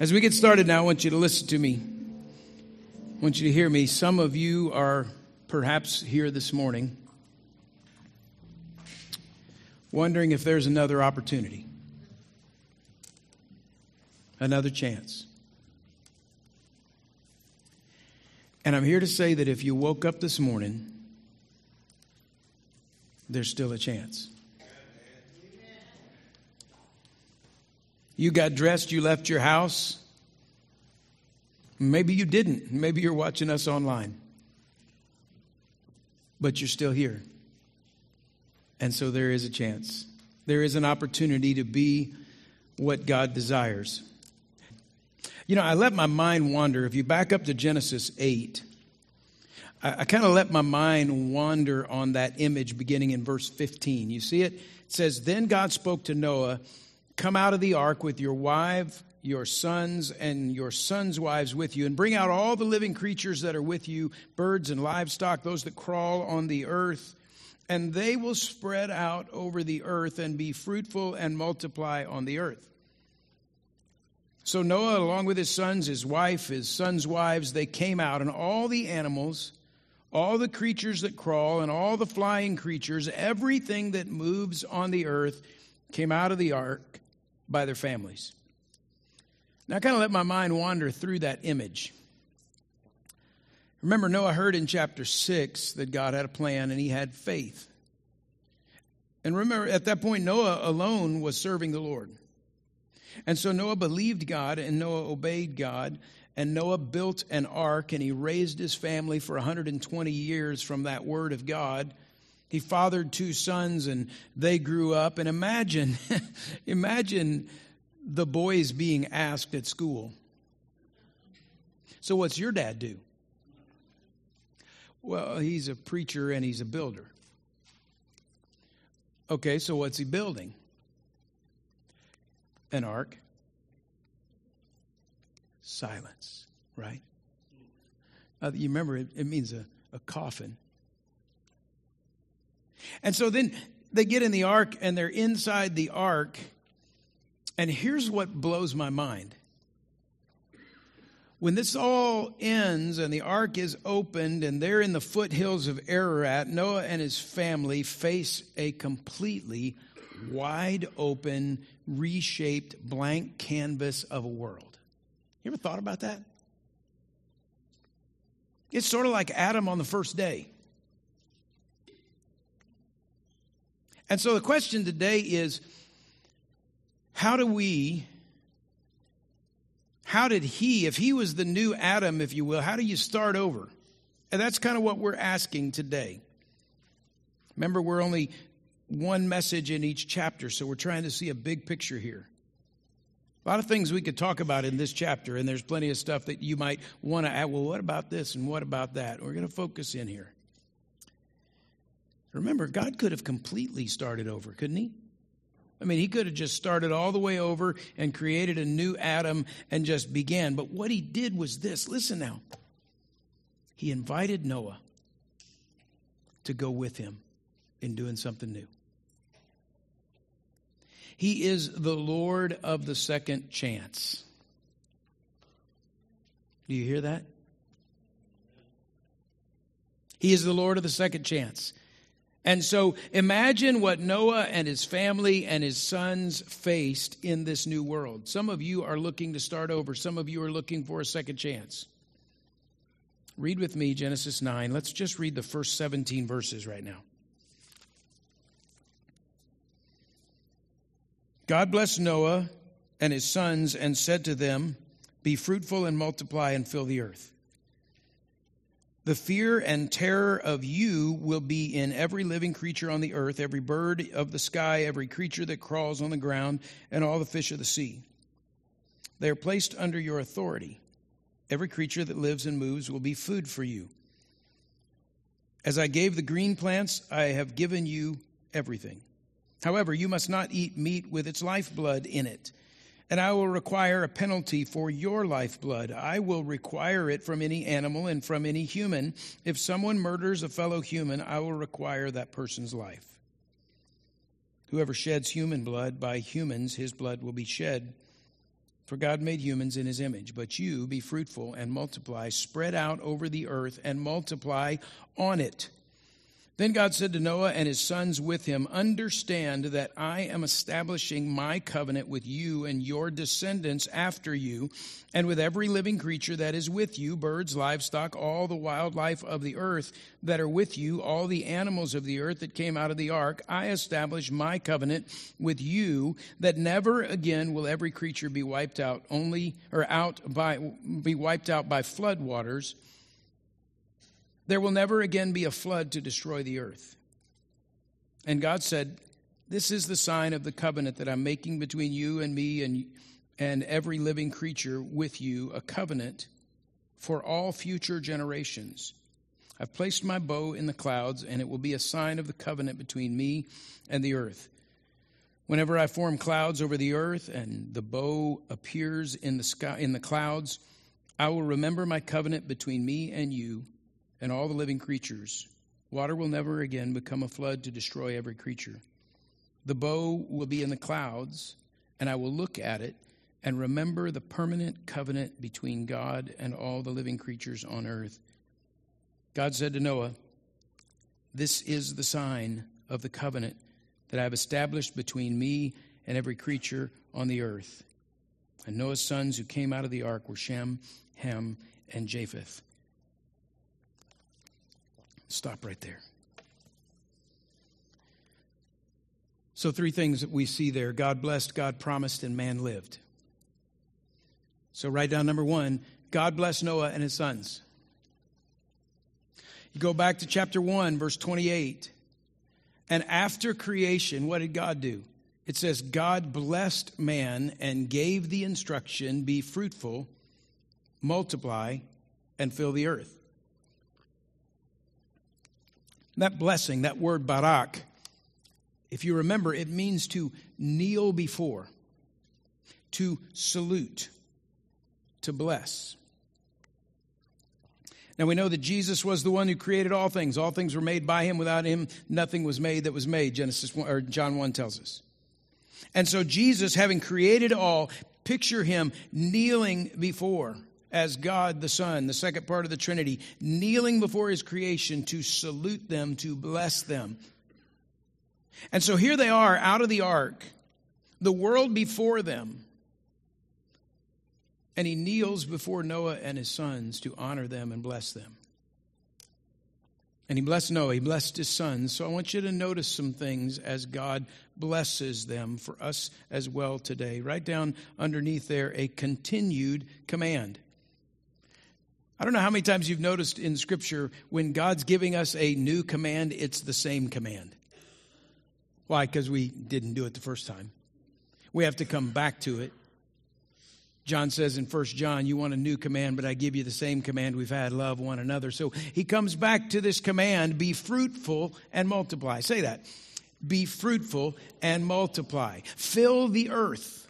As we get started now, I want you to listen to me. I want you to hear me. Some of you are perhaps here this morning wondering if there's another opportunity, another chance. And I'm here to say that if you woke up this morning, there's still a chance. You got dressed, you left your house. Maybe you didn't. Maybe you're watching us online. But you're still here. And so there is a chance. There is an opportunity to be what God desires. You know, I let my mind wander. If you back up to Genesis 8, I, I kind of let my mind wander on that image beginning in verse 15. You see it? It says, Then God spoke to Noah Come out of the ark with your wife, your sons, and your sons' wives with you, and bring out all the living creatures that are with you birds and livestock, those that crawl on the earth. And they will spread out over the earth and be fruitful and multiply on the earth. So Noah, along with his sons, his wife, his sons' wives, they came out, and all the animals, all the creatures that crawl, and all the flying creatures, everything that moves on the earth, came out of the ark by their families. Now, I kind of let my mind wander through that image. Remember, Noah heard in chapter 6 that God had a plan and he had faith. And remember, at that point, Noah alone was serving the Lord. And so Noah believed God and Noah obeyed God. And Noah built an ark and he raised his family for 120 years from that word of God. He fathered two sons and they grew up. And imagine, imagine the boys being asked at school. So, what's your dad do? Well, he's a preacher and he's a builder. Okay, so what's he building? An ark. Silence, right? Uh, you remember, it, it means a, a coffin. And so then they get in the ark and they're inside the ark. And here's what blows my mind. When this all ends and the ark is opened and they're in the foothills of Ararat, Noah and his family face a completely wide open, reshaped, blank canvas of a world. You ever thought about that? It's sort of like Adam on the first day. And so the question today is how do we, how did he, if he was the new Adam, if you will, how do you start over? And that's kind of what we're asking today. Remember, we're only one message in each chapter, so we're trying to see a big picture here. A lot of things we could talk about in this chapter, and there's plenty of stuff that you might want to add. Well, what about this and what about that? We're going to focus in here. Remember, God could have completely started over, couldn't he? I mean, he could have just started all the way over and created a new Adam and just began. But what he did was this listen now. He invited Noah to go with him in doing something new. He is the Lord of the second chance. Do you hear that? He is the Lord of the second chance. And so imagine what Noah and his family and his sons faced in this new world. Some of you are looking to start over, some of you are looking for a second chance. Read with me Genesis 9. Let's just read the first 17 verses right now. God blessed Noah and his sons and said to them, Be fruitful and multiply and fill the earth. The fear and terror of you will be in every living creature on the earth, every bird of the sky, every creature that crawls on the ground, and all the fish of the sea. They are placed under your authority. Every creature that lives and moves will be food for you. As I gave the green plants, I have given you everything. However, you must not eat meat with its lifeblood in it and I will require a penalty for your lifeblood. I will require it from any animal and from any human. If someone murders a fellow human, I will require that person's life. Whoever sheds human blood, by humans his blood will be shed. For God made humans in his image. But you be fruitful and multiply, spread out over the earth and multiply on it. Then God said to Noah and his sons with him, Understand that I am establishing my covenant with you and your descendants after you, and with every living creature that is with you birds, livestock, all the wildlife of the earth that are with you, all the animals of the earth that came out of the ark. I establish my covenant with you that never again will every creature be wiped out, only, or out by, be wiped out by flood waters there will never again be a flood to destroy the earth. And God said, This is the sign of the covenant that I'm making between you and me and, and every living creature with you, a covenant for all future generations. I've placed my bow in the clouds, and it will be a sign of the covenant between me and the earth. Whenever I form clouds over the earth and the bow appears in the sky in the clouds, I will remember my covenant between me and you and all the living creatures. Water will never again become a flood to destroy every creature. The bow will be in the clouds, and I will look at it and remember the permanent covenant between God and all the living creatures on earth. God said to Noah, This is the sign of the covenant that I have established between me and every creature on the earth. And Noah's sons who came out of the ark were Shem, Ham, and Japheth. Stop right there. So, three things that we see there God blessed, God promised, and man lived. So, write down number one God blessed Noah and his sons. You go back to chapter 1, verse 28. And after creation, what did God do? It says, God blessed man and gave the instruction be fruitful, multiply, and fill the earth. That blessing, that word barak, if you remember, it means to kneel before, to salute, to bless. Now we know that Jesus was the one who created all things. All things were made by him. Without him, nothing was made that was made. Genesis 1, or John 1 tells us. And so Jesus, having created all, picture him kneeling before as God the Son, the second part of the Trinity, kneeling before his creation to salute them, to bless them. And so here they are out of the ark, the world before them. And he kneels before Noah and his sons to honor them and bless them. And he blessed Noah, he blessed his sons. So I want you to notice some things as God blesses them for us as well today. Write down underneath there a continued command. I don't know how many times you've noticed in Scripture when God's giving us a new command, it's the same command. Why? Because we didn't do it the first time. We have to come back to it. John says in 1 John, You want a new command, but I give you the same command we've had love one another. So he comes back to this command be fruitful and multiply. Say that. Be fruitful and multiply. Fill the earth.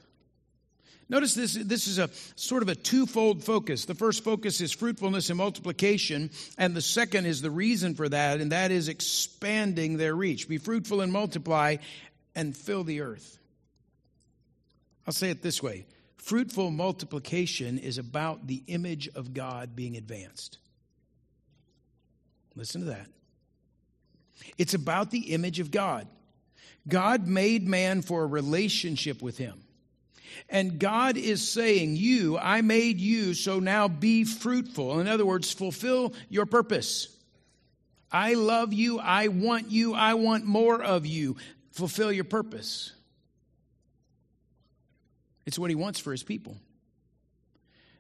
Notice this, this is a sort of a twofold focus. The first focus is fruitfulness and multiplication, and the second is the reason for that, and that is expanding their reach. Be fruitful and multiply and fill the earth. I'll say it this way fruitful multiplication is about the image of God being advanced. Listen to that. It's about the image of God. God made man for a relationship with him. And God is saying, You, I made you, so now be fruitful. In other words, fulfill your purpose. I love you. I want you. I want more of you. Fulfill your purpose. It's what he wants for his people.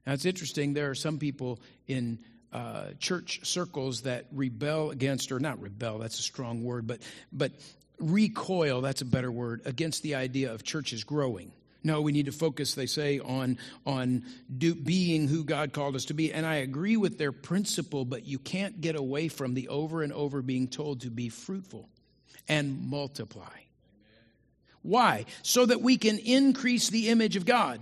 Now, it's interesting. There are some people in uh, church circles that rebel against, or not rebel, that's a strong word, but, but recoil, that's a better word, against the idea of churches growing. No, we need to focus, they say, on, on do, being who God called us to be. And I agree with their principle, but you can't get away from the over and over being told to be fruitful and multiply. Why? So that we can increase the image of God.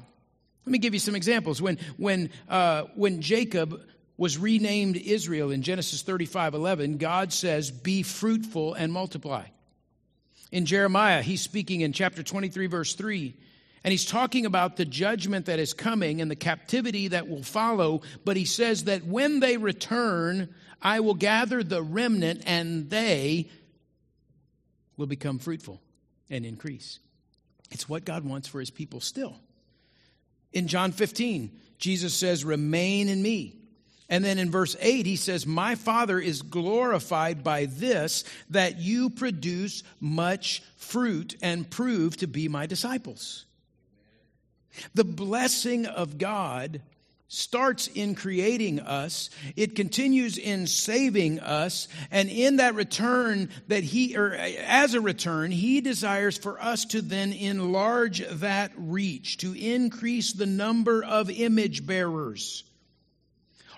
Let me give you some examples. When, when, uh, when Jacob was renamed Israel in Genesis 35 11, God says, Be fruitful and multiply. In Jeremiah, he's speaking in chapter 23, verse 3. And he's talking about the judgment that is coming and the captivity that will follow. But he says that when they return, I will gather the remnant and they will become fruitful and increase. It's what God wants for his people still. In John 15, Jesus says, Remain in me. And then in verse 8, he says, My Father is glorified by this, that you produce much fruit and prove to be my disciples. The blessing of God starts in creating us. It continues in saving us. And in that return that he or uh, as a return he desires for us to then enlarge that reach to increase the number of image bearers.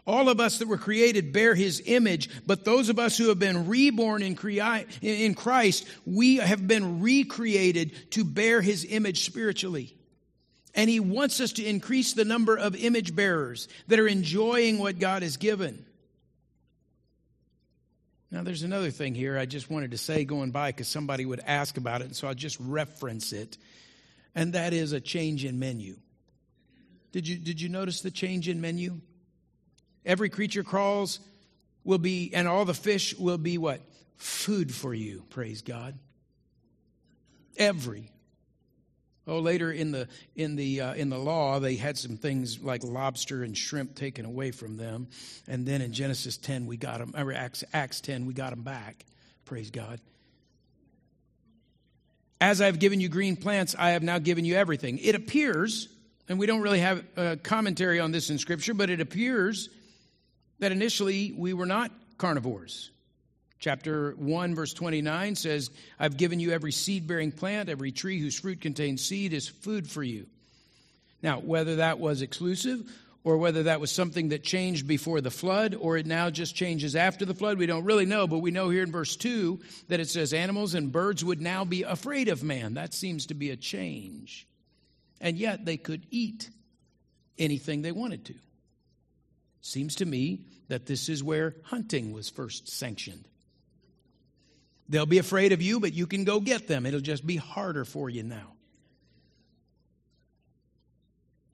All of us that were created bear his image, but those of us who have been reborn in, Christ, we have been recreated to bear his image spiritually. And he wants us to increase the number of image bearers that are enjoying what God has given. Now, there's another thing here I just wanted to say going by because somebody would ask about it, and so I'll just reference it. And that is a change in menu. Did you, did you notice the change in menu? Every creature crawls will be, and all the fish will be what? Food for you, praise God. Every Oh, later in the in the uh, in the law, they had some things like lobster and shrimp taken away from them, and then in Genesis ten, we got them. Or Acts, Acts ten, we got them back. Praise God. As I've given you green plants, I have now given you everything. It appears, and we don't really have a commentary on this in Scripture, but it appears that initially we were not carnivores. Chapter 1, verse 29 says, I've given you every seed bearing plant, every tree whose fruit contains seed is food for you. Now, whether that was exclusive or whether that was something that changed before the flood or it now just changes after the flood, we don't really know. But we know here in verse 2 that it says animals and birds would now be afraid of man. That seems to be a change. And yet they could eat anything they wanted to. Seems to me that this is where hunting was first sanctioned. They'll be afraid of you, but you can go get them. It'll just be harder for you now.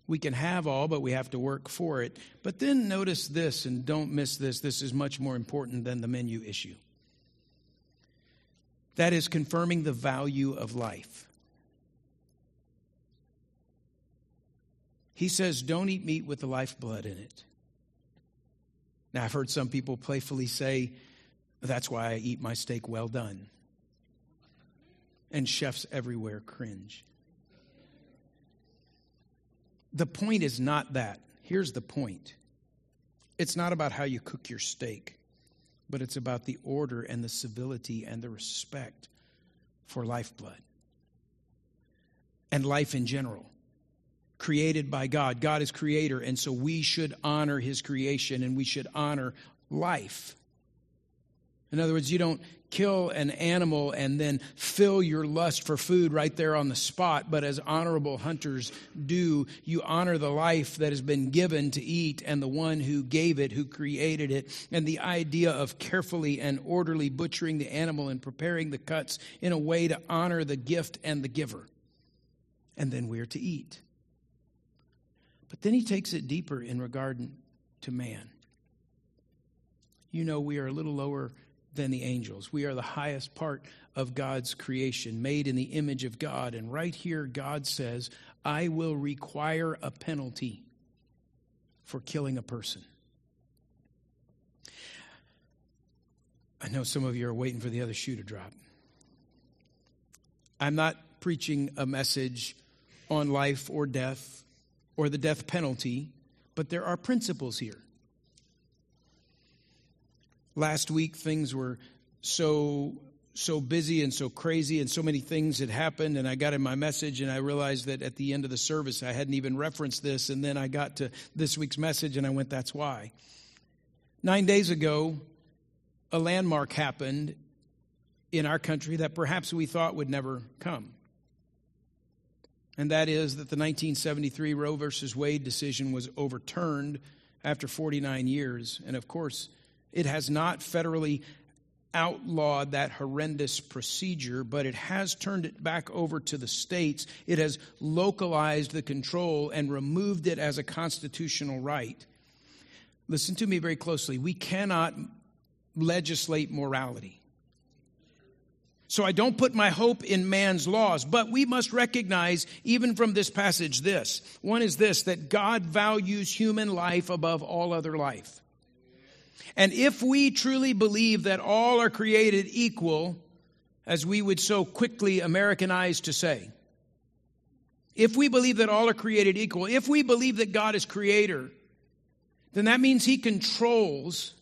We can have all, but we have to work for it. But then notice this, and don't miss this. This is much more important than the menu issue. That is confirming the value of life. He says, Don't eat meat with the lifeblood in it. Now, I've heard some people playfully say, that's why I eat my steak well done. And chefs everywhere cringe. The point is not that. Here's the point it's not about how you cook your steak, but it's about the order and the civility and the respect for lifeblood and life in general. Created by God. God is creator, and so we should honor his creation and we should honor life. In other words, you don't kill an animal and then fill your lust for food right there on the spot, but as honorable hunters do, you honor the life that has been given to eat and the one who gave it, who created it. And the idea of carefully and orderly butchering the animal and preparing the cuts in a way to honor the gift and the giver. And then we're to eat. But then he takes it deeper in regard to man. You know, we are a little lower than the angels. We are the highest part of God's creation, made in the image of God. And right here, God says, I will require a penalty for killing a person. I know some of you are waiting for the other shoe to drop. I'm not preaching a message on life or death or the death penalty, but there are principles here last week things were so so busy and so crazy and so many things had happened and I got in my message and I realized that at the end of the service I hadn't even referenced this and then I got to this week's message and I went that's why. 9 days ago a landmark happened in our country that perhaps we thought would never come. And that is that the 1973 Roe versus Wade decision was overturned after 49 years and of course it has not federally outlawed that horrendous procedure, but it has turned it back over to the states. It has localized the control and removed it as a constitutional right. Listen to me very closely. We cannot legislate morality. So I don't put my hope in man's laws, but we must recognize, even from this passage, this. One is this that God values human life above all other life. And if we truly believe that all are created equal, as we would so quickly Americanize to say, if we believe that all are created equal, if we believe that God is creator, then that means he controls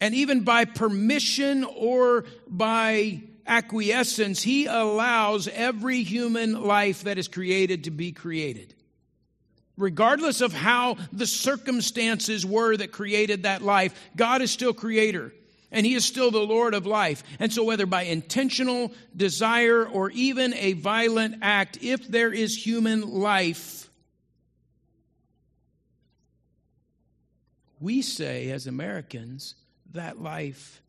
and even by permission or by acquiescence, he allows every human life that is created to be created. Regardless of how the circumstances were that created that life, God is still creator and he is still the Lord of life. And so, whether by intentional desire or even a violent act, if there is human life, we say as Americans, that life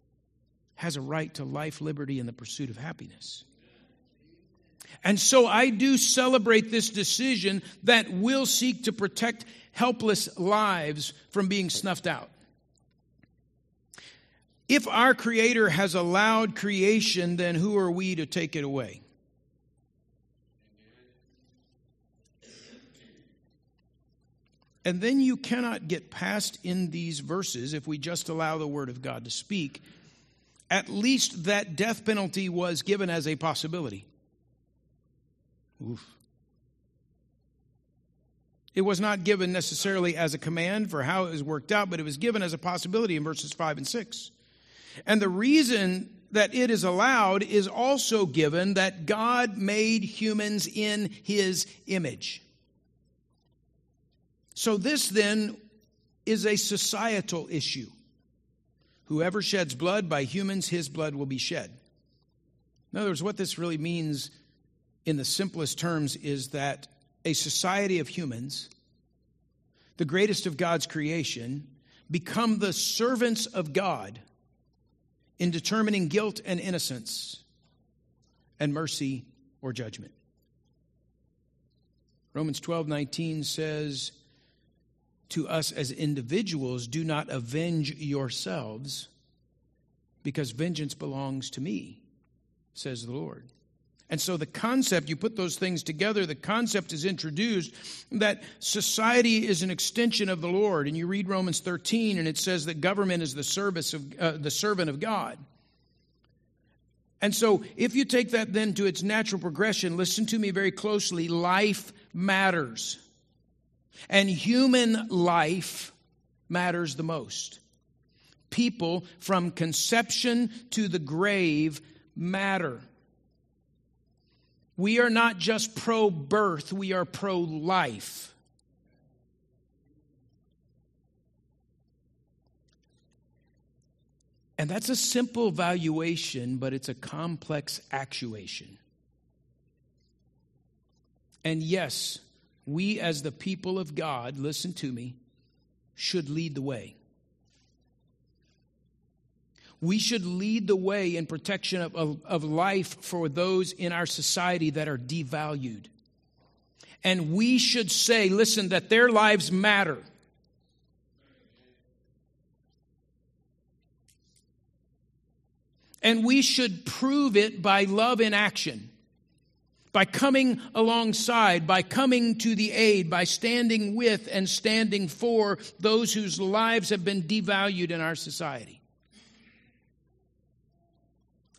has a right to life, liberty, and the pursuit of happiness. And so I do celebrate this decision that will seek to protect helpless lives from being snuffed out. If our Creator has allowed creation, then who are we to take it away? And then you cannot get past in these verses, if we just allow the Word of God to speak, at least that death penalty was given as a possibility. Oof. It was not given necessarily as a command for how it was worked out, but it was given as a possibility in verses 5 and 6. And the reason that it is allowed is also given that God made humans in his image. So, this then is a societal issue. Whoever sheds blood by humans, his blood will be shed. In other words, what this really means in the simplest terms is that a society of humans, the greatest of God's creation, become the servants of God in determining guilt and innocence and mercy or judgment. Romans 12 19 says, to us as individuals do not avenge yourselves, because vengeance belongs to me, says the Lord. And so the concept, you put those things together, the concept is introduced that society is an extension of the Lord. And you read Romans 13 and it says that government is the service of uh, the servant of God. And so if you take that then to its natural progression, listen to me very closely, life matters. And human life matters the most. People from conception to the grave matter. We are not just pro birth, we are pro life. And that's a simple valuation, but it's a complex actuation. And yes, we as the people of God, listen to me, should lead the way. We should lead the way in protection of, of, of, life for those in our society that are devalued. And we should say, listen, that their lives matter. And we should prove it by love in action by coming alongside, by coming to the aid, by standing with and standing for those whose lives have been devalued in our society.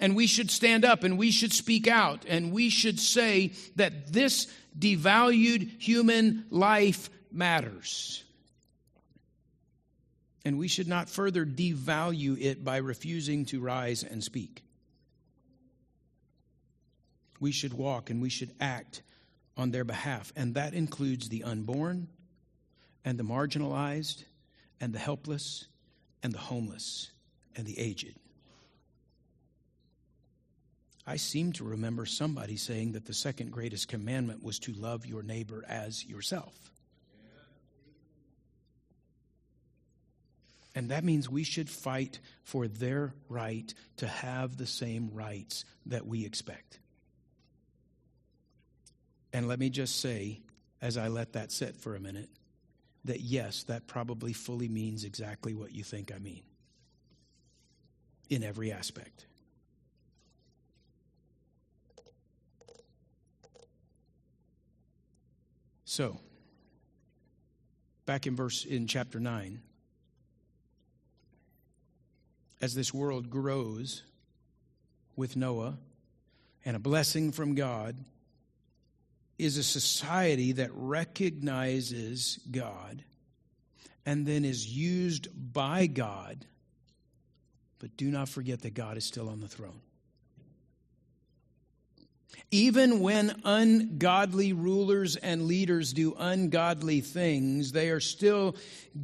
And we should stand up and we should speak out and we should say that this devalued human life matters. And we should not further devalue it by refusing to rise and speak we should walk and we should act on their behalf. And that includes the unborn and the marginalized and the helpless and the homeless and the aged. I seem to remember somebody saying that the second greatest commandment was to love your neighbor as yourself. And that means we should fight for their right to have the same rights that we expect. And let me just say, as I let that sit for a minute, that yes, that probably fully means exactly what you think I mean in every aspect. So, back in verse in chapter 9, as this world grows with Noah and a blessing from God is a society that recognizes God and then is used by God, but do not forget that God is still on the throne. Even when ungodly rulers and leaders do ungodly things, they are still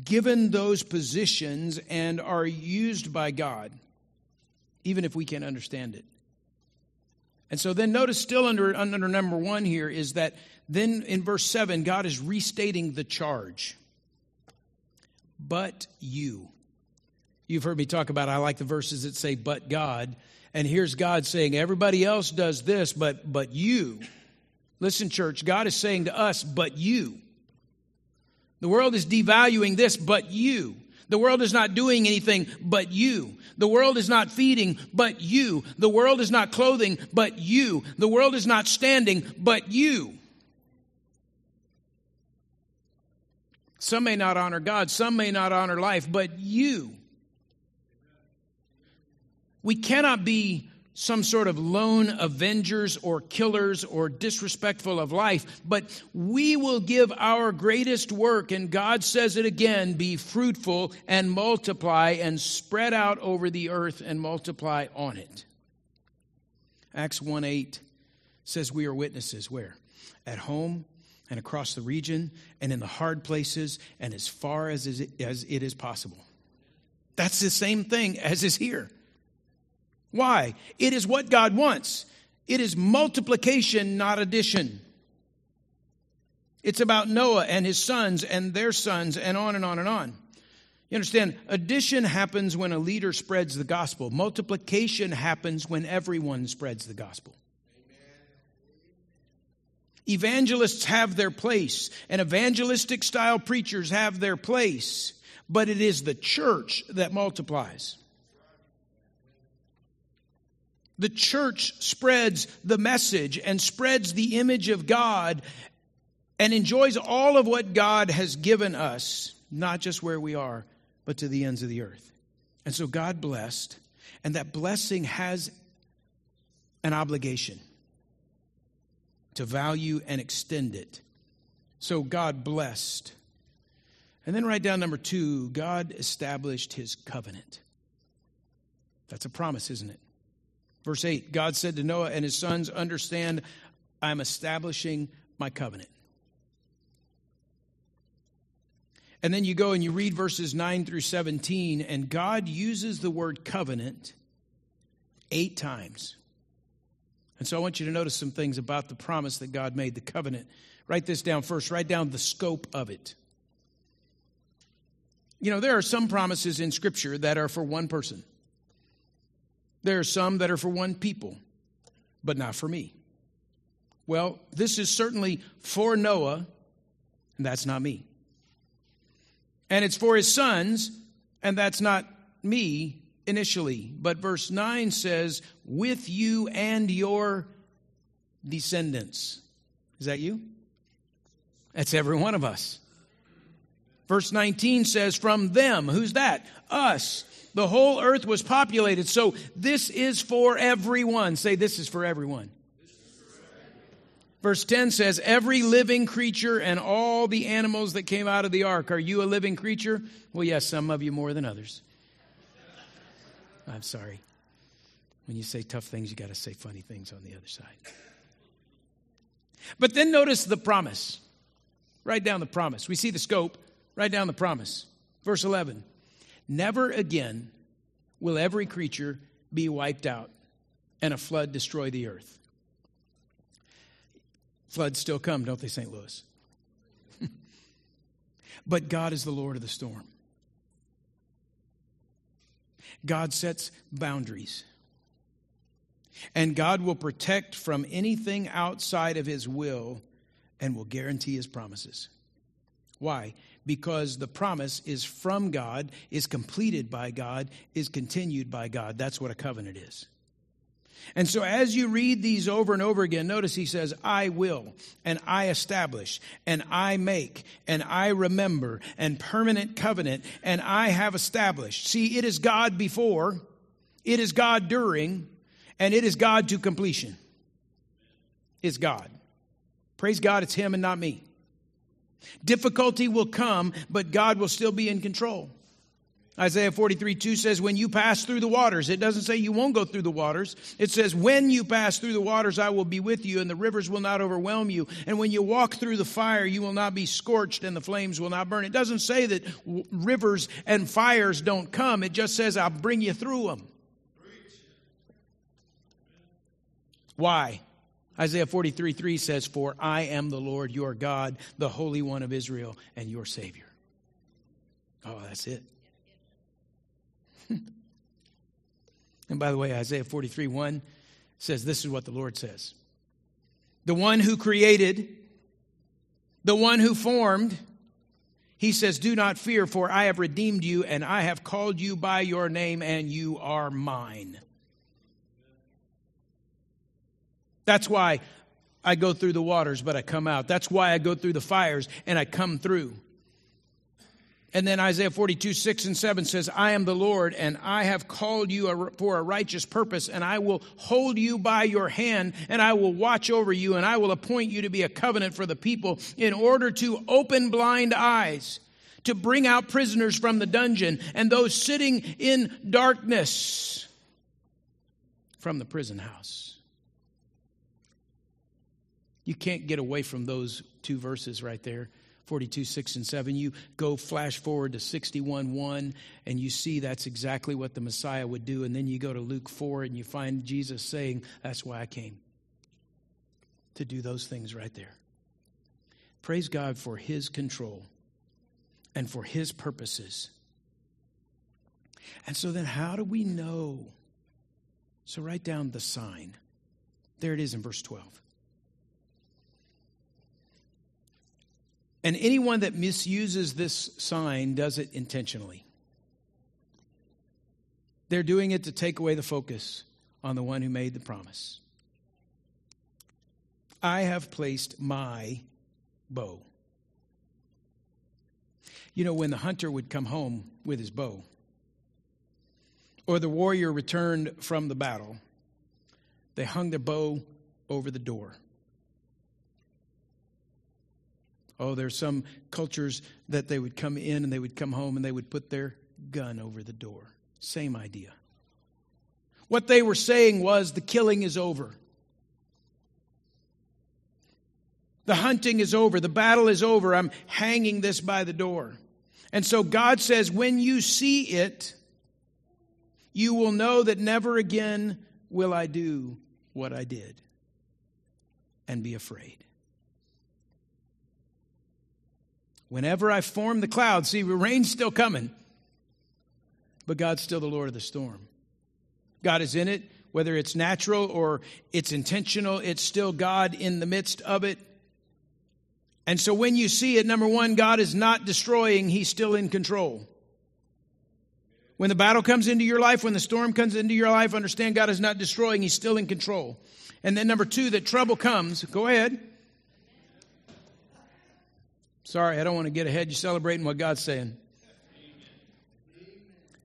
given those positions and are used by God, even if we can't understand it. And so then notice still under, under number one here is that then in verse 7, God is restating the charge. But you. You've heard me talk about, I like the verses that say, but God. And here's God saying, everybody else does this, but, but you. Listen, church, God is saying to us, but you. The world is devaluing this, but you. The world is not doing anything but you. The world is not feeding but you. The world is not clothing but you. The world is not standing but you. Some may not honor God, some may not honor life, but you. We cannot be some sort of lone avengers or killers or disrespectful of life, but we will give our greatest work, and God says it again be fruitful and multiply and spread out over the earth and multiply on it. Acts 1 8 says we are witnesses where? At home and across the region and in the hard places and as far as it is possible. That's the same thing as is here. Why? It is what God wants. It is multiplication, not addition. It's about Noah and his sons and their sons, and on and on and on. You understand? Addition happens when a leader spreads the gospel, multiplication happens when everyone spreads the gospel. Evangelists have their place, and evangelistic style preachers have their place, but it is the church that multiplies. The church spreads the message and spreads the image of God and enjoys all of what God has given us, not just where we are, but to the ends of the earth. And so God blessed, and that blessing has an obligation to value and extend it. So God blessed. And then write down number two God established his covenant. That's a promise, isn't it? Verse 8 God said to Noah and his sons, Understand, I'm establishing my covenant. And then you go and you read verses 9 through 17, and God uses the word covenant eight times. And so I want you to notice some things about the promise that God made, the covenant. Write this down first, write down the scope of it. You know, there are some promises in Scripture that are for one person. There are some that are for one people, but not for me. Well, this is certainly for Noah, and that's not me. And it's for his sons, and that's not me initially. But verse 9 says, with you and your descendants. Is that you? That's every one of us. Verse 19 says, from them. Who's that? Us. The whole earth was populated. So this is for everyone. Say, this is for everyone. Verse 10 says, Every living creature and all the animals that came out of the ark. Are you a living creature? Well, yes, some of you more than others. I'm sorry. When you say tough things, you got to say funny things on the other side. But then notice the promise. Write down the promise. We see the scope. Write down the promise. Verse 11. Never again will every creature be wiped out and a flood destroy the earth. Floods still come, don't they, St. Louis? but God is the Lord of the storm. God sets boundaries. And God will protect from anything outside of his will and will guarantee his promises. Why? Because the promise is from God, is completed by God, is continued by God. That's what a covenant is. And so, as you read these over and over again, notice he says, I will, and I establish, and I make, and I remember, and permanent covenant, and I have established. See, it is God before, it is God during, and it is God to completion. It's God. Praise God, it's Him and not me. Difficulty will come, but God will still be in control. Isaiah 43 2 says, When you pass through the waters, it doesn't say you won't go through the waters. It says, When you pass through the waters, I will be with you, and the rivers will not overwhelm you. And when you walk through the fire, you will not be scorched, and the flames will not burn. It doesn't say that w- rivers and fires don't come, it just says, I'll bring you through them. Why? Isaiah 43 3 says, For I am the Lord your God, the Holy One of Israel, and your Savior. Oh, that's it. and by the way, Isaiah 43 1 says, This is what the Lord says The one who created, the one who formed, he says, Do not fear, for I have redeemed you, and I have called you by your name, and you are mine. That's why I go through the waters, but I come out. That's why I go through the fires and I come through. And then Isaiah 42, 6 and 7 says, I am the Lord, and I have called you for a righteous purpose, and I will hold you by your hand, and I will watch over you, and I will appoint you to be a covenant for the people in order to open blind eyes, to bring out prisoners from the dungeon, and those sitting in darkness from the prison house. You can't get away from those two verses right there 42, 6, and 7. You go flash forward to 61, 1, and you see that's exactly what the Messiah would do. And then you go to Luke 4 and you find Jesus saying, That's why I came. To do those things right there. Praise God for His control and for His purposes. And so then, how do we know? So, write down the sign. There it is in verse 12. And anyone that misuses this sign does it intentionally. They're doing it to take away the focus on the one who made the promise. I have placed my bow. You know, when the hunter would come home with his bow, or the warrior returned from the battle, they hung their bow over the door. Oh, there's some cultures that they would come in and they would come home and they would put their gun over the door. Same idea. What they were saying was the killing is over. The hunting is over. The battle is over. I'm hanging this by the door. And so God says, when you see it, you will know that never again will I do what I did and be afraid. Whenever I form the clouds, see, rain's still coming, but God's still the Lord of the storm. God is in it, whether it's natural or it's intentional, it's still God in the midst of it. And so when you see it, number one, God is not destroying, He's still in control. When the battle comes into your life, when the storm comes into your life, understand God is not destroying, He's still in control. And then number two, that trouble comes, go ahead. Sorry, I don't want to get ahead. You're celebrating what God's saying.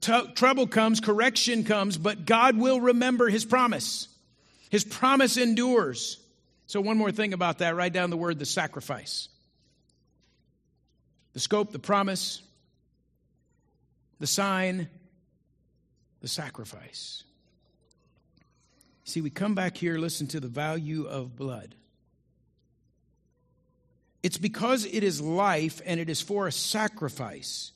Trouble comes, correction comes, but God will remember his promise. His promise endures. So, one more thing about that write down the word the sacrifice. The scope, the promise, the sign, the sacrifice. See, we come back here, listen to the value of blood. It's because it is life and it is for a sacrifice.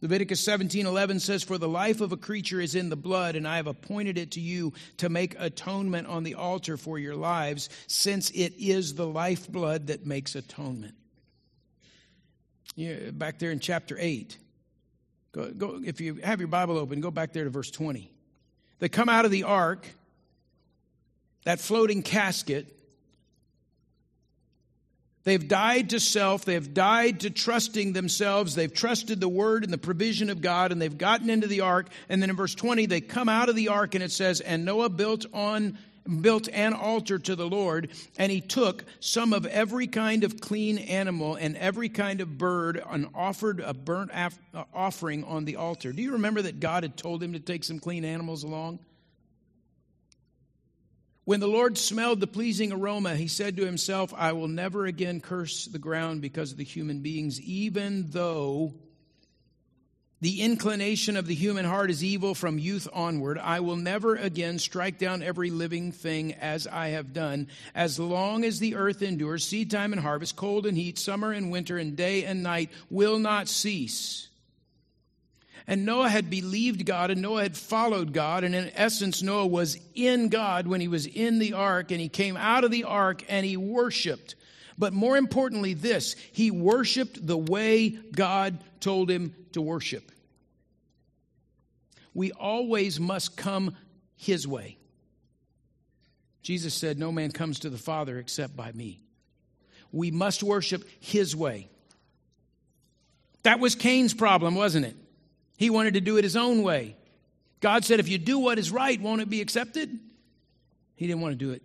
Leviticus 17:11 says for the life of a creature is in the blood and I have appointed it to you to make atonement on the altar for your lives since it is the lifeblood that makes atonement. Yeah, back there in chapter 8 Go, go, if you have your Bible open, go back there to verse 20. They come out of the ark, that floating casket. They've died to self. They've died to trusting themselves. They've trusted the word and the provision of God, and they've gotten into the ark. And then in verse 20, they come out of the ark, and it says, And Noah built on built an altar to the Lord, and he took some of every kind of clean animal and every kind of bird and offered a burnt af- uh, offering on the altar. Do you remember that God had told him to take some clean animals along? When the Lord smelled the pleasing aroma, he said to himself, I will never again curse the ground because of the human beings, even though the inclination of the human heart is evil from youth onward. I will never again strike down every living thing as I have done. As long as the earth endures, seed time and harvest, cold and heat, summer and winter, and day and night will not cease. And Noah had believed God, and Noah had followed God. And in essence, Noah was in God when he was in the ark, and he came out of the ark and he worshiped. But more importantly, this he worshiped the way God told him to worship we always must come his way. Jesus said, No man comes to the Father except by me. We must worship his way. That was Cain's problem, wasn't it? He wanted to do it his own way. God said, If you do what is right, won't it be accepted? He didn't want to do it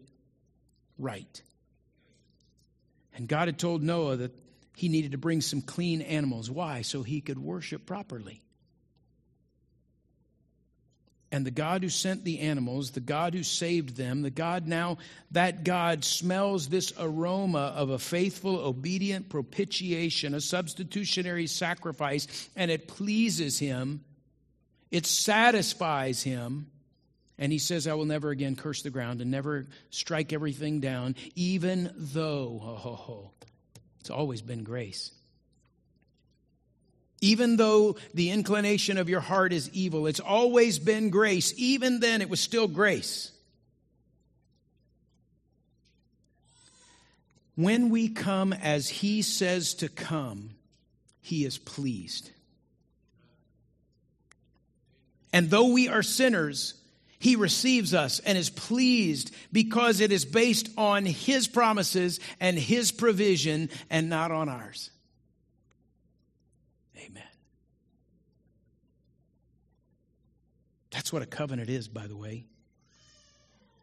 right. And God had told Noah that he needed to bring some clean animals. Why? So he could worship properly. And the God who sent the animals, the God who saved them, the God now, that God smells this aroma of a faithful, obedient propitiation, a substitutionary sacrifice, and it pleases him. It satisfies him. And he says, I will never again curse the ground and never strike everything down, even though, ho, ho, ho, it's always been grace. Even though the inclination of your heart is evil, it's always been grace. Even then, it was still grace. When we come as He says to come, He is pleased. And though we are sinners, He receives us and is pleased because it is based on His promises and His provision and not on ours. That's what a covenant is, by the way.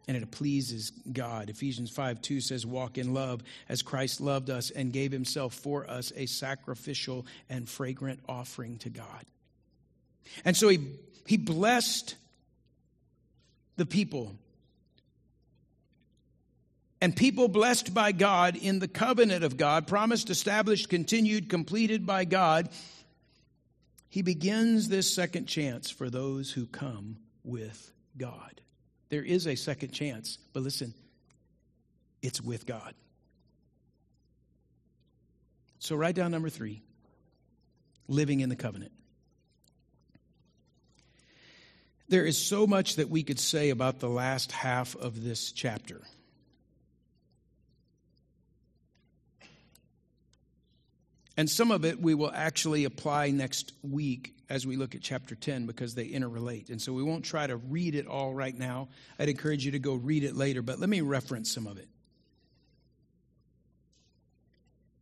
And it pleases God. Ephesians 5 2 says, Walk in love as Christ loved us and gave himself for us a sacrificial and fragrant offering to God. And so he, he blessed the people. And people blessed by God in the covenant of God, promised, established, continued, completed by God, he begins this second chance for those who come with God. There is a second chance, but listen, it's with God. So write down number three living in the covenant. There is so much that we could say about the last half of this chapter. And some of it we will actually apply next week as we look at chapter 10 because they interrelate. And so we won't try to read it all right now. I'd encourage you to go read it later, but let me reference some of it.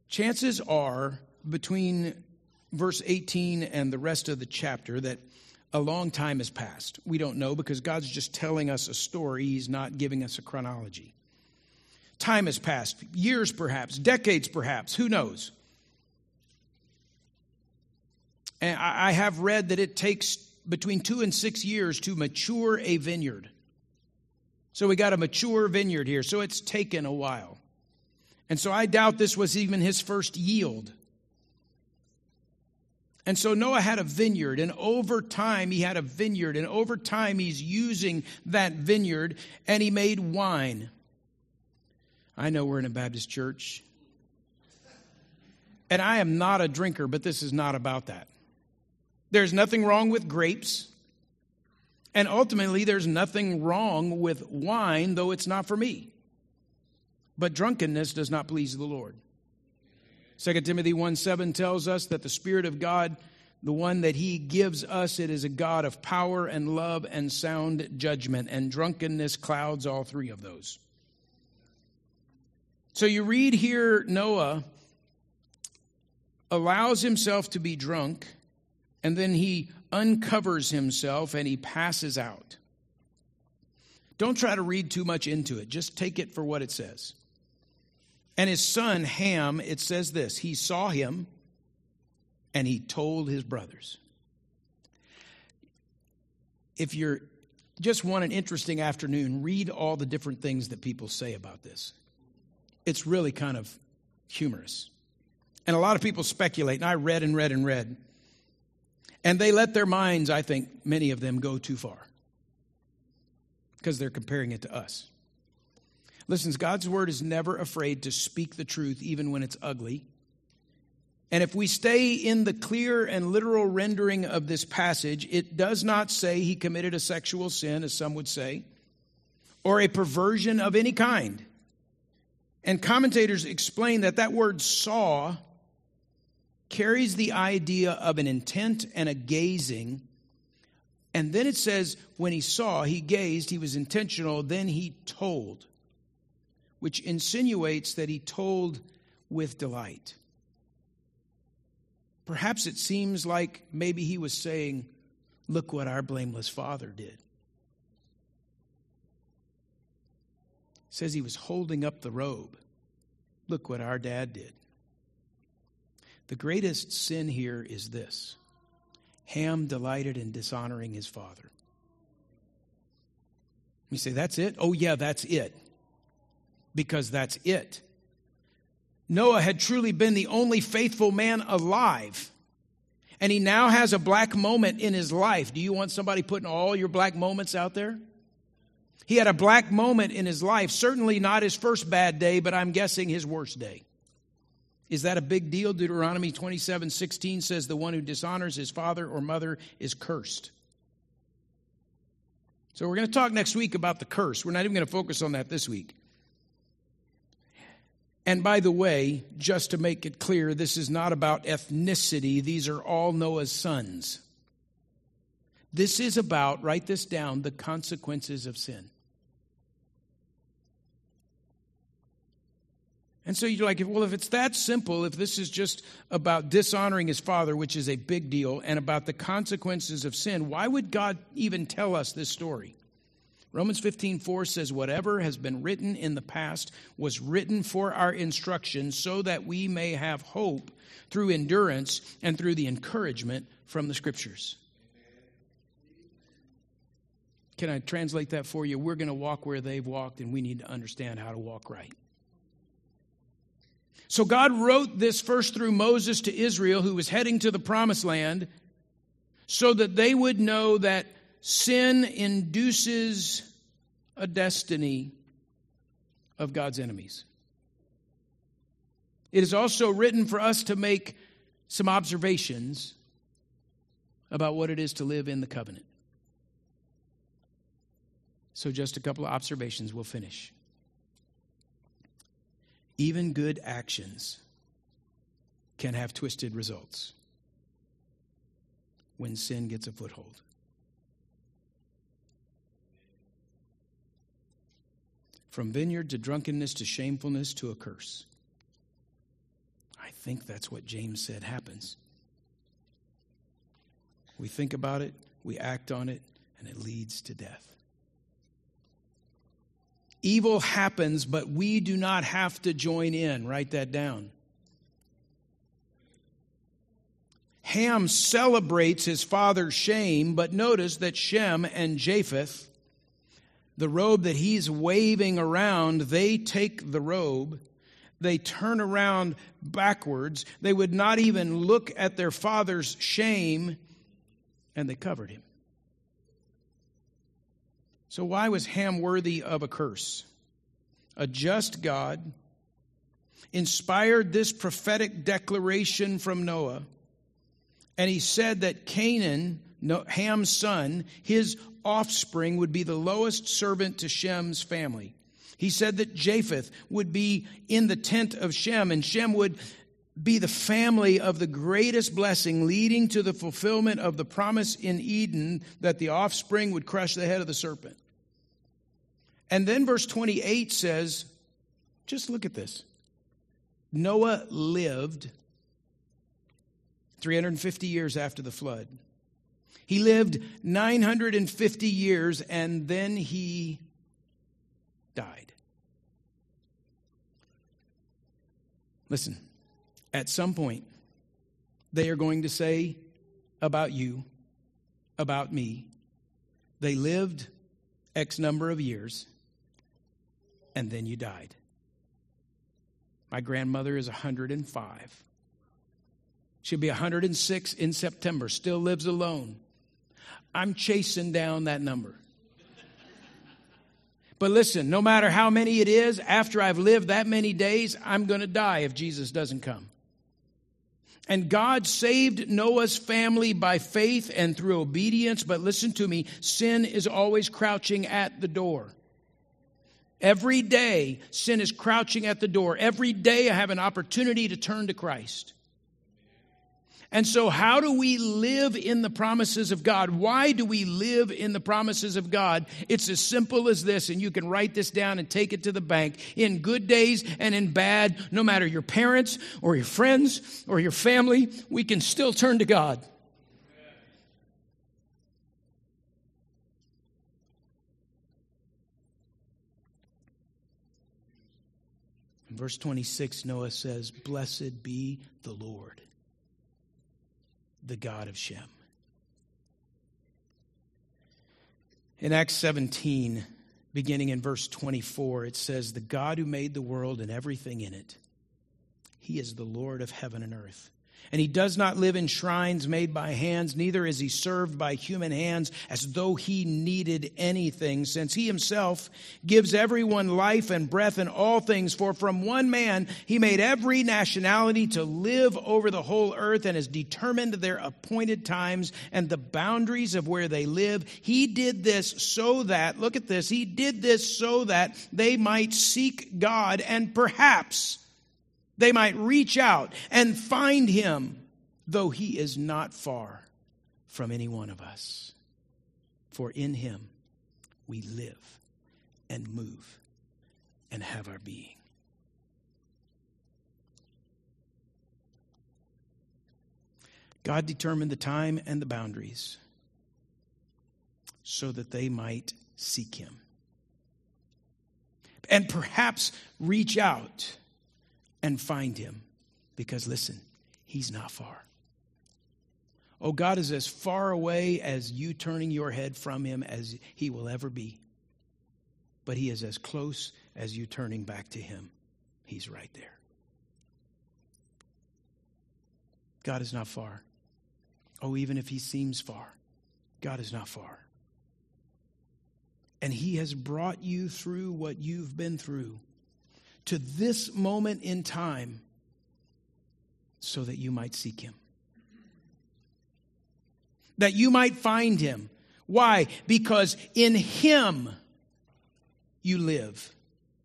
Chances are, between verse 18 and the rest of the chapter, that a long time has passed. We don't know because God's just telling us a story, He's not giving us a chronology. Time has passed, years perhaps, decades perhaps, who knows? And I have read that it takes between two and six years to mature a vineyard. So we got a mature vineyard here. So it's taken a while. And so I doubt this was even his first yield. And so Noah had a vineyard, and over time he had a vineyard, and over time he's using that vineyard, and he made wine. I know we're in a Baptist church. And I am not a drinker, but this is not about that. There's nothing wrong with grapes. And ultimately, there's nothing wrong with wine, though it's not for me. But drunkenness does not please the Lord. 2 Timothy 1 7 tells us that the Spirit of God the one that he gives us, it is a God of power and love and sound judgment, and drunkenness clouds all three of those. So you read here Noah allows himself to be drunk, and then he uncovers himself and he passes out. Don't try to read too much into it, just take it for what it says. And his son, Ham, it says this he saw him and he told his brothers. If you're just want an interesting afternoon, read all the different things that people say about this. It's really kind of humorous. And a lot of people speculate, and I read and read and read. And they let their minds, I think, many of them go too far because they're comparing it to us. Listen, God's word is never afraid to speak the truth, even when it's ugly. And if we stay in the clear and literal rendering of this passage, it does not say he committed a sexual sin, as some would say, or a perversion of any kind. And commentators explain that that word saw carries the idea of an intent and a gazing. And then it says, when he saw, he gazed, he was intentional, then he told, which insinuates that he told with delight. Perhaps it seems like maybe he was saying, Look what our blameless father did. Says he was holding up the robe. Look what our dad did. The greatest sin here is this Ham delighted in dishonoring his father. You say, That's it? Oh, yeah, that's it. Because that's it. Noah had truly been the only faithful man alive. And he now has a black moment in his life. Do you want somebody putting all your black moments out there? He had a black moment in his life. Certainly not his first bad day, but I'm guessing his worst day. Is that a big deal? Deuteronomy 27 16 says, The one who dishonors his father or mother is cursed. So we're going to talk next week about the curse. We're not even going to focus on that this week. And by the way, just to make it clear, this is not about ethnicity. These are all Noah's sons. This is about, write this down, the consequences of sin. And so you're like, well, if it's that simple, if this is just about dishonoring his father, which is a big deal, and about the consequences of sin, why would God even tell us this story? Romans 15, 4 says, Whatever has been written in the past was written for our instruction so that we may have hope through endurance and through the encouragement from the scriptures. Can I translate that for you? We're going to walk where they've walked, and we need to understand how to walk right. So God wrote this first through Moses to Israel, who was heading to the promised land, so that they would know that sin induces a destiny of God's enemies. It is also written for us to make some observations about what it is to live in the covenant. So, just a couple of observations, we'll finish. Even good actions can have twisted results when sin gets a foothold. From vineyard to drunkenness to shamefulness to a curse. I think that's what James said happens. We think about it, we act on it, and it leads to death. Evil happens, but we do not have to join in. Write that down. Ham celebrates his father's shame, but notice that Shem and Japheth the robe that he's waving around, they take the robe, they turn around backwards, they would not even look at their father's shame, and they covered him. So, why was Ham worthy of a curse? A just God inspired this prophetic declaration from Noah, and he said that Canaan, Ham's son, his offspring would be the lowest servant to Shem's family. He said that Japheth would be in the tent of Shem, and Shem would be the family of the greatest blessing, leading to the fulfillment of the promise in Eden that the offspring would crush the head of the serpent. And then verse 28 says, just look at this. Noah lived 350 years after the flood. He lived 950 years and then he died. Listen, at some point, they are going to say about you, about me, they lived X number of years and then you died. My grandmother is 105. She'll be 106 in September, still lives alone. I'm chasing down that number. But listen, no matter how many it is, after I've lived that many days, I'm going to die if Jesus doesn't come. And God saved Noah's family by faith and through obedience. But listen to me sin is always crouching at the door. Every day, sin is crouching at the door. Every day, I have an opportunity to turn to Christ. And so, how do we live in the promises of God? Why do we live in the promises of God? It's as simple as this, and you can write this down and take it to the bank. In good days and in bad, no matter your parents or your friends or your family, we can still turn to God. In verse 26, Noah says, Blessed be the Lord the God of Shem. In Acts 17, beginning in verse 24, it says, The God who made the world and everything in it, he is the Lord of heaven and earth. And he does not live in shrines made by hands, neither is he served by human hands as though he needed anything, since he himself gives everyone life and breath and all things. For from one man he made every nationality to live over the whole earth and has determined their appointed times and the boundaries of where they live. He did this so that, look at this, he did this so that they might seek God and perhaps they might reach out and find him, though he is not far from any one of us. For in him we live and move and have our being. God determined the time and the boundaries so that they might seek him and perhaps reach out and find him. Because listen, he's not far. Oh, God is as far away as you turning your head from him as he will ever be. But he is as close as you turning back to him. He's right there. God is not far. Oh, even if he seems far, God is not far. And he has brought you through what you've been through to this moment in time so that you might seek him. That you might find him. Why? Because in him you live,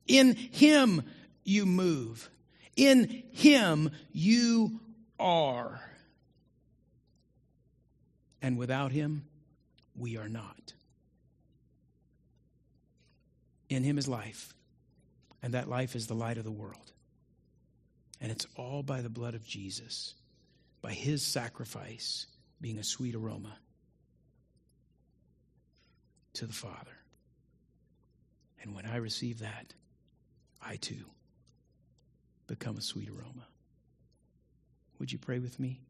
in him you move, in him you are. And without him, we are not. In him is life and that life is the light of the world. And it's all by the blood of Jesus, by his sacrifice being a sweet aroma to the Father. And when I receive that, I too become a sweet aroma. Would you pray with me?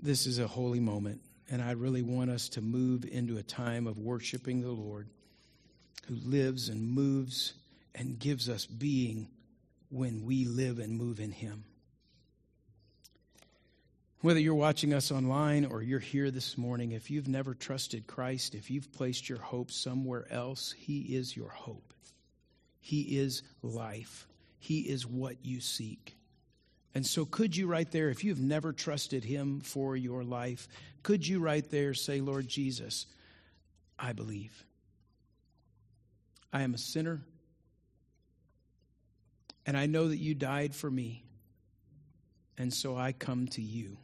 This is a holy moment. And I really want us to move into a time of worshiping the Lord who lives and moves and gives us being when we live and move in Him. Whether you're watching us online or you're here this morning, if you've never trusted Christ, if you've placed your hope somewhere else, He is your hope. He is life. He is what you seek. And so, could you right there, if you've never trusted Him for your life, could you right there say, Lord Jesus, I believe. I am a sinner And I know that you died for me. And so I come to you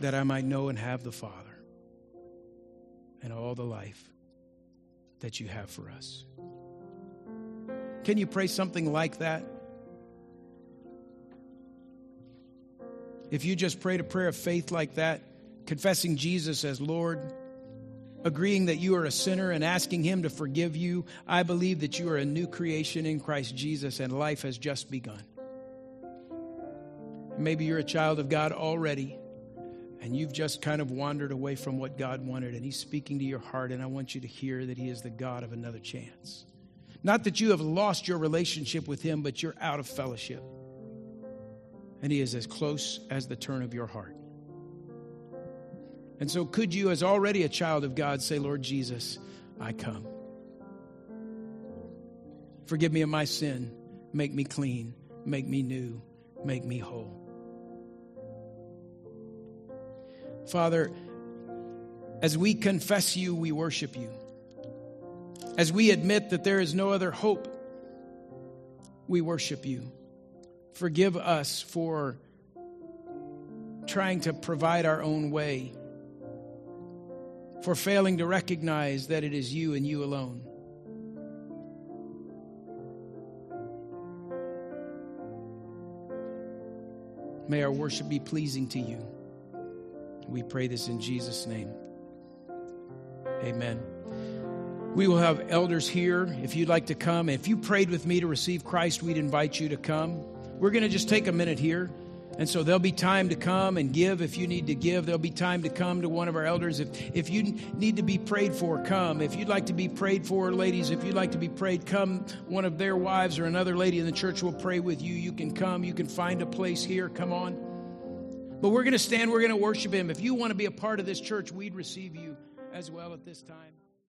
that I might know and have the Father and all the life that you have for us. Can you pray something like that? If you just prayed a prayer of faith like that, confessing Jesus as Lord, agreeing that you are a sinner and asking Him to forgive you, I believe that you are a new creation in Christ Jesus and life has just begun. Maybe you're a child of God already and you've just kind of wandered away from what God wanted, and He's speaking to your heart, and I want you to hear that He is the God of another chance. Not that you have lost your relationship with Him, but you're out of fellowship. And He is as close as the turn of your heart. And so, could you, as already a child of God, say, Lord Jesus, I come. Forgive me of my sin. Make me clean. Make me new. Make me whole. Father, as we confess you, we worship you. As we admit that there is no other hope, we worship you. Forgive us for trying to provide our own way, for failing to recognize that it is you and you alone. May our worship be pleasing to you. We pray this in Jesus' name. Amen. We will have elders here if you'd like to come. If you prayed with me to receive Christ, we'd invite you to come. We're going to just take a minute here. And so there'll be time to come and give if you need to give. There'll be time to come to one of our elders. If, if you need to be prayed for, come. If you'd like to be prayed for, ladies, if you'd like to be prayed, come. One of their wives or another lady in the church will pray with you. You can come. You can find a place here. Come on. But we're going to stand, we're going to worship Him. If you want to be a part of this church, we'd receive you as well at this time.